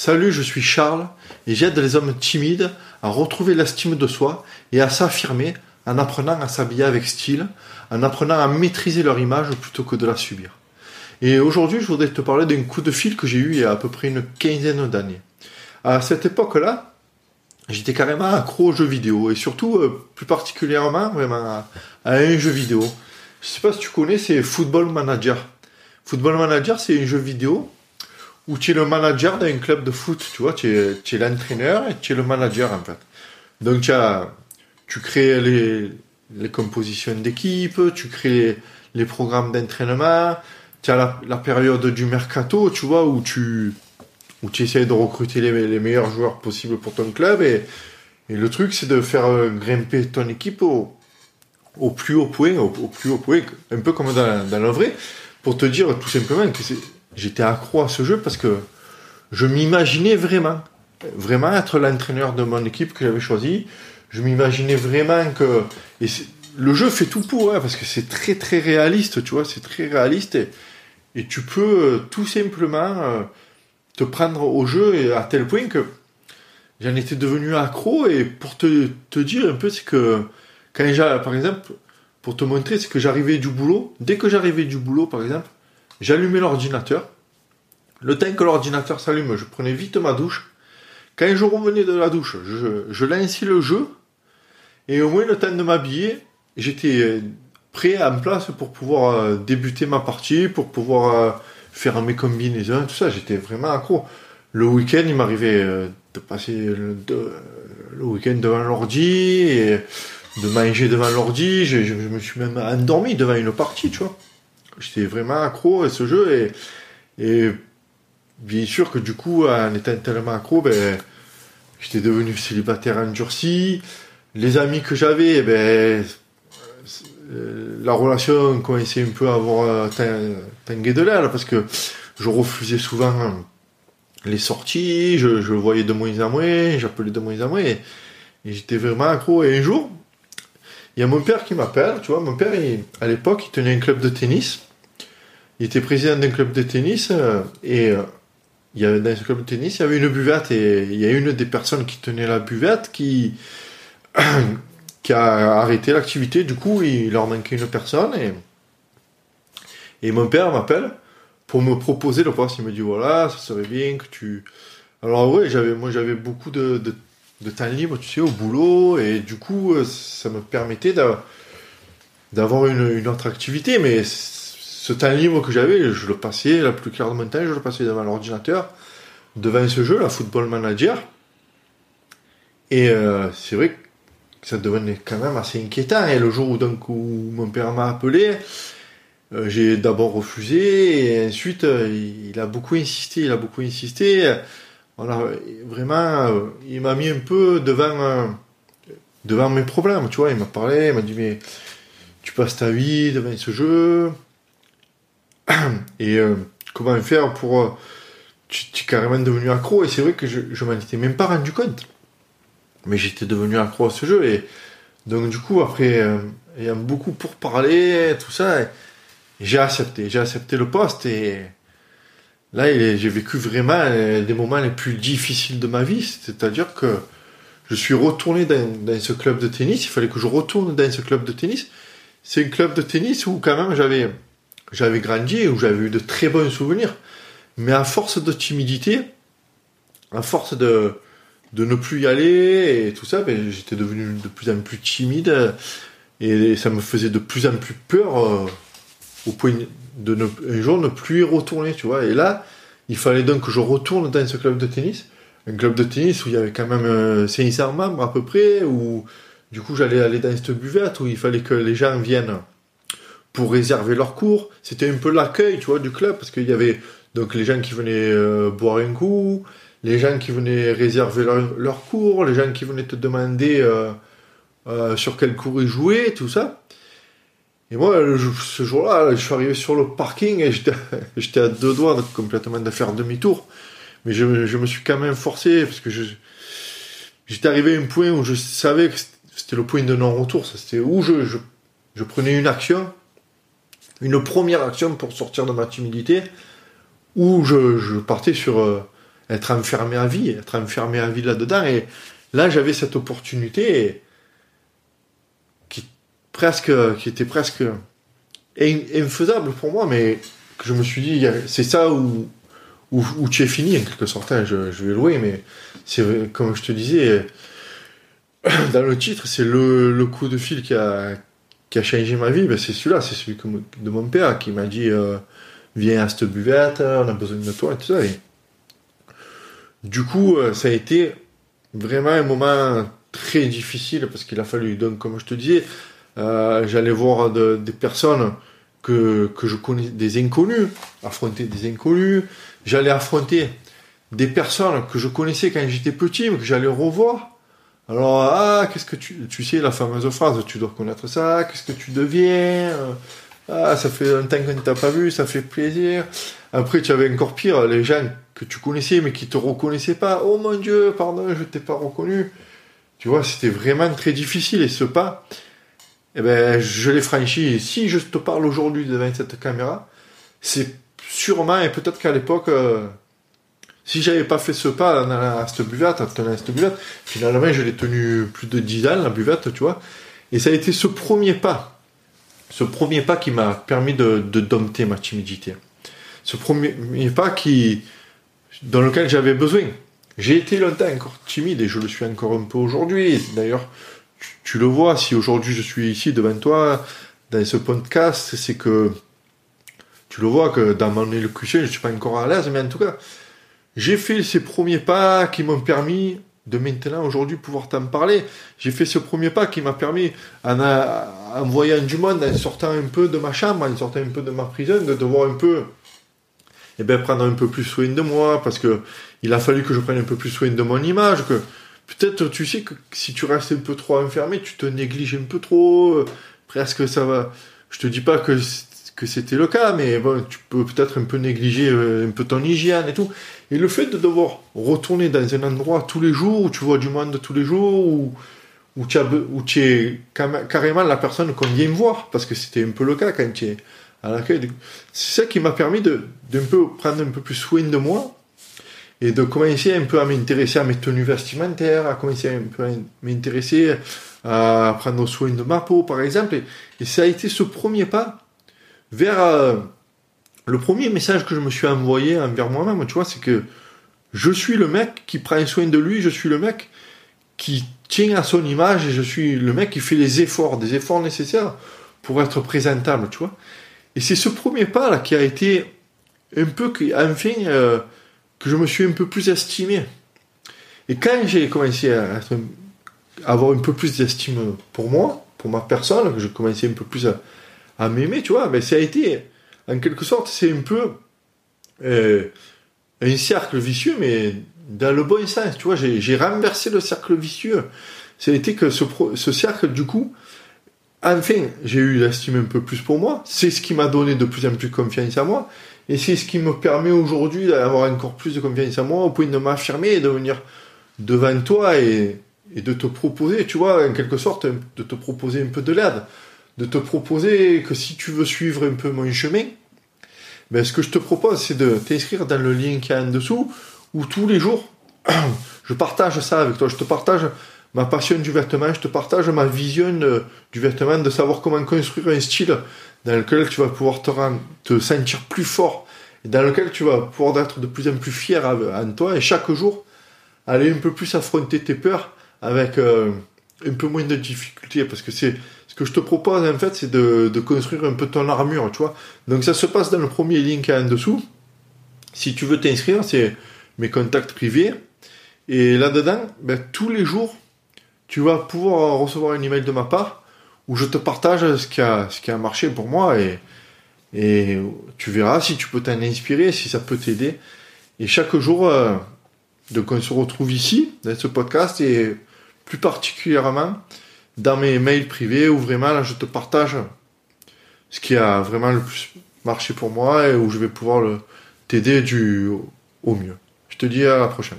Salut, je suis Charles et j'aide les hommes timides à retrouver l'estime de soi et à s'affirmer en apprenant à s'habiller avec style, en apprenant à maîtriser leur image plutôt que de la subir. Et aujourd'hui, je voudrais te parler d'un coup de fil que j'ai eu il y a à peu près une quinzaine d'années. À cette époque-là, j'étais carrément accro aux jeux vidéo et surtout, euh, plus particulièrement, vraiment à, un jeu vidéo. Je sais pas si tu connais, c'est Football Manager. Football Manager, c'est un jeu vidéo où tu es le manager d'un club de foot, tu vois, tu es, l'entraîneur et tu es le manager en fait. Donc tu, as, tu crées les, compositions d'équipe, tu crées les programmes d'entraînement, tu as la, période du mercato, tu vois, où tu, où tu essayes de recruter les, meilleurs joueurs possibles pour ton club et, et le truc c'est de faire grimper ton équipe au, au plus haut point, au, au, plus haut point, un peu comme dans, dans le vrai, pour te dire tout simplement que c'est j'étais accro à ce jeu parce que je m'imaginais vraiment, vraiment être l'entraîneur de mon équipe que j'avais choisi. Je m'imaginais vraiment que le jeu fait tout pour, hein, parce que c'est très très réaliste, tu vois, c'est très réaliste et, et, tu peux euh, tout simplement euh, te prendre au jeu et à tel point que j'en étais devenu accro et pour te, te dire un peu c'est que quand j'ai par exemple pour te montrer c'est que j'arrivais du boulot dès que j'arrivais du boulot par exemple J'allumais l'ordinateur. Le temps que l'ordinateur s'allume, je prenais vite ma douche. Quand je revenais de la douche, je, je lançais le jeu. Et au moins le temps de m'habiller, j'étais euh, prêt en place pour pouvoir euh, débuter ma partie, pour pouvoir euh, faire mes combinaisons, tout ça. J'étais vraiment accro. Le week-end, il m'arrivait de passer le, week-end devant l'ordi de manger devant l'ordi. Je, je, me suis même endormi devant une partie, tu vois j'étais vraiment accro à ce jeu et, bien sûr que du coup, en étant tellement accro, ben, j'étais devenu célibataire endurci. Les amis que j'avais, ben, euh, la relation commençait un peu à avoir tangué de l'air parce que je refusais souvent les sorties, je, voyais de moins en moins, j'appelais de moins en moins et j'étais vraiment accro. Et un jour, il y a mon père qui m'appelle, tu vois, mon père, à l'époque, il tenait un club de tennis il était président d'un club de tennis euh, et euh, il y avait, dans ce club de tennis, il y avait une buvette et il y a une des personnes qui tenait la buvette qui, qui a arrêté l'activité. Du coup, il leur manquait une personne et, et mon père m'appelle pour me proposer le poste. Il me dit voilà, ça serait bien que tu. Alors oui, j'avais, moi j'avais beaucoup de, de, temps libre, tu sais, au boulot et du coup, euh, ça me permettait d'avoir une, une autre activité, mais ce temps libre que j'avais, je le passais, la plus claire de mon temps, je le passais devant l'ordinateur, devant ce jeu, la Football Manager. Et euh, c'est vrai que ça devenait quand même assez inquiétant. Et le jour où, donc, où mon père m'a appelé, euh, j'ai d'abord refusé, et ensuite, euh, il a beaucoup insisté, il a beaucoup insisté. Vraiment, il m'a mis un peu devant, devant mes problèmes, tu vois. Il m'a parlé, il m'a dit, mais tu passes ta vie devant ce jeu, et euh, comment faire pour... Euh, tu, es carrément devenu accro, et c'est vrai que je, je m'en étais même pas rendu compte. Mais j'étais devenu accro à ce jeu, et donc du coup, après, euh, ayant beaucoup pour parler, tout ça, j'ai accepté, j'ai accepté le poste, et là, j'ai vécu vraiment des moments les plus difficiles de ma vie, c'est-à-dire que je suis retourné dans, dans, ce club de tennis, il fallait que je retourne dans ce club de tennis. C'est un club de tennis où quand même j'avais j'avais grandi où j'avais eu de très bons souvenirs. Mais à force de timidité, à force de, de ne plus y aller et tout ça, ben, j'étais devenu de plus en plus timide et ça me faisait de plus en plus peur euh, au point de ne, un jour ne plus y retourner, tu vois. Et là, il fallait donc que je retourne dans ce club de tennis, un club de tennis où il y avait quand même 500 euh, membres à peu près, où du coup j'allais aller dans cette buvette où il fallait que les gens viennent pour réserver leurs cours. C'était un peu l'accueil, tu vois, du club, parce qu'il y avait donc les gens qui venaient euh, boire un coup, les gens qui venaient réserver leurs leur cours, les gens qui venaient te demander euh, euh, sur quel cours ils jouaient, tout ça. Et moi, ce jour-là, je suis arrivé sur le parking et j'étais à deux doigts de, complètement de faire demi-tour. Mais je, je, me suis quand même forcé parce que j'étais arrivé à un point où je savais que c'était le point de non-retour. C'était où je, je, je prenais une action une première action pour sortir de ma timidité, où je, partais sur euh, être enfermé à vie, être enfermé à vie là-dedans. Et là, j'avais cette opportunité qui, était presque infaisable pour moi, mais que je me suis dit, c'est ça où, tu es fini, en quelque sorte. Hein, je, vais louer, mais comme je te disais, dans le titre, c'est le, coup de fil qui a, qui a changé ma vie. Ben, c'est celui-là, c'est celui de mon père qui m'a dit euh, Viens à cette buvette, on a besoin de toi et tout ça. Du coup, euh, ça a été vraiment un moment très difficile parce qu'il a fallu, donc, comme je te disais, euh, j'allais voir des personnes que, que je connais, des inconnus, affronter des inconnus. J'allais affronter des personnes que je connaissais quand j'étais petit, mais que j'allais revoir. Alors, ah, qu'est-ce que tu, tu sais, la fameuse phrase, tu dois connaître ça, qu'est-ce que tu deviens, ah, ça fait longtemps qu'on ne t'a pas vu, ça fait plaisir. Après, tu avais encore pire, les gens que tu connaissais mais qui te reconnaissaient pas. Oh mon Dieu, pardon, je t'ai pas reconnu. Tu vois, c'était vraiment très difficile et ce pas, eh ben, je l'ai franchi. Si je te parle aujourd'hui devant cette caméra, c'est sûrement, et peut-être qu'à l'époque, euh, si j'avais pas fait ce pas à cette buvette, à cette buvette, finalement, je l'ai tenu plus de 10 ans, la buvette, tu vois. Et ça a été ce premier pas, ce premier pas qui m'a permis de, dompter ma timidité. Ce premier pas qui, dans lequel j'avais besoin. J'ai été longtemps encore timide et je le suis encore un peu aujourd'hui. D'ailleurs, tu, le vois, si aujourd'hui je suis ici devant toi, dans ce podcast, c'est que tu le vois que dans mon élocution, je ne suis pas encore à l'aise, mais en tout cas, j'ai fait ces premiers pas qui m'ont permis de maintenant aujourd'hui pouvoir t'en parler. J'ai fait ce premier pas qui m'a permis, en, voyant du monde, en sortant un peu de ma chambre, en sortant un peu de ma prison, de, voir un peu, eh bien, prendre un peu plus soin de moi, parce que il a fallu que je prenne un peu plus soin de mon image, que peut-être tu sais que si tu restes un peu trop enfermé, tu te négliges un peu trop, presque ça va. Je te dis pas que que c'était le cas, mais bon, tu peux peut-être un peu négliger euh, un peu ton hygiène et tout. Et le fait de devoir retourner dans un endroit tous les jours, où tu vois du monde tous les jours, où, où, tu, où es carrément la personne qu'on vient voir, parce que c'était un peu le cas quand tu es à l'accueil. C'est ça qui m'a permis de, d'un peu prendre un peu plus soin de moi et de commencer un peu à m'intéresser à mes tenues vestimentaires, à commencer un peu à m'intéresser à prendre soin de ma peau, par exemple. et ça a été ce premier pas vers euh, le premier message que je me suis envoyé envers moi-même, tu vois, c'est que je suis le mec qui prend soin de lui, je suis le mec qui tient à son image et je suis le mec qui fait les efforts, des efforts nécessaires pour être présentable, tu vois. Et c'est ce premier pas là qui a été un peu, enfin, euh, que je me suis un peu plus estimé. Et quand j'ai commencé à, avoir un peu plus d'estime pour moi, pour ma personne, que je commençais un peu plus à, à m'aimer, tu vois, mais ça a été, en quelque sorte, c'est un peu euh, un cercle vicieux, mais dans le bon sens, tu vois, j'ai renversé le cercle vicieux. Ça a été que ce, ce cercle, du coup, enfin, j'ai eu l'estime un peu plus pour moi. C'est ce qui m'a donné de plus en plus confiance à moi. Et c'est ce qui me permet aujourd'hui d'avoir encore plus de confiance en moi au point de m'affirmer et de venir devant toi et, et de te proposer, tu vois, en quelque sorte, de te proposer un peu de l'aide de te proposer que si tu veux suivre un peu mon chemin, ben, ce que je te propose, c'est de t'inscrire dans le lien qui est en dessous, où tous les jours, je partage ça avec toi. Je te partage ma passion du vêtement, je te partage ma vision du vêtement, de savoir comment construire un style dans lequel tu vas pouvoir te, sentir plus fort, dans lequel tu vas pouvoir être de plus en plus fier en toi, et chaque jour, aller un peu plus affronter tes peurs avec euh, un peu moins de difficultés, parce que c'est que je te propose en fait, c'est de, construire un peu ton armure, tu vois. Donc ça se passe dans le premier link en dessous. Si tu veux t'inscrire, c'est mes contacts privés. Et là-dedans, ben, tous les jours, tu vas pouvoir recevoir un email de ma part où je te partage ce qui a, marché pour moi et, et tu verras si tu peux t'en inspirer, si ça peut t'aider. Et chaque jour, euh, donc on se retrouve ici, dans ce podcast, et plus particulièrement dans mes mails privés où vraiment là, je te partage ce qui a vraiment le plus marché pour moi et où je vais pouvoir t'aider du au mieux. Je te dis à la prochaine.